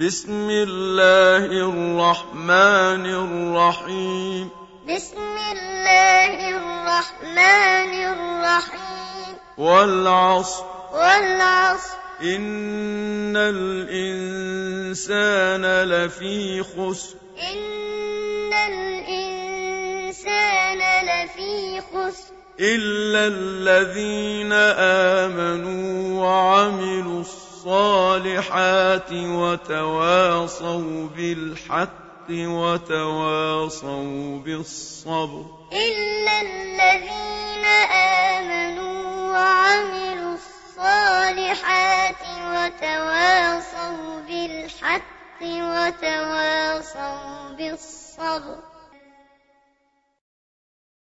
بسم الله الرحمن الرحيم. بسم الله الرحمن الرحيم. والعصر. والعصر. إن الإنسان لفي خسر. إن الإنسان لفي خسر. إلا الذين آمنوا وعملوا الصالحات. الصالحات وتواصوا بالحق وتواصوا بالصبر. إلا الذين آمنوا وعملوا الصالحات وتواصوا بالحق وتواصوا بالصبر.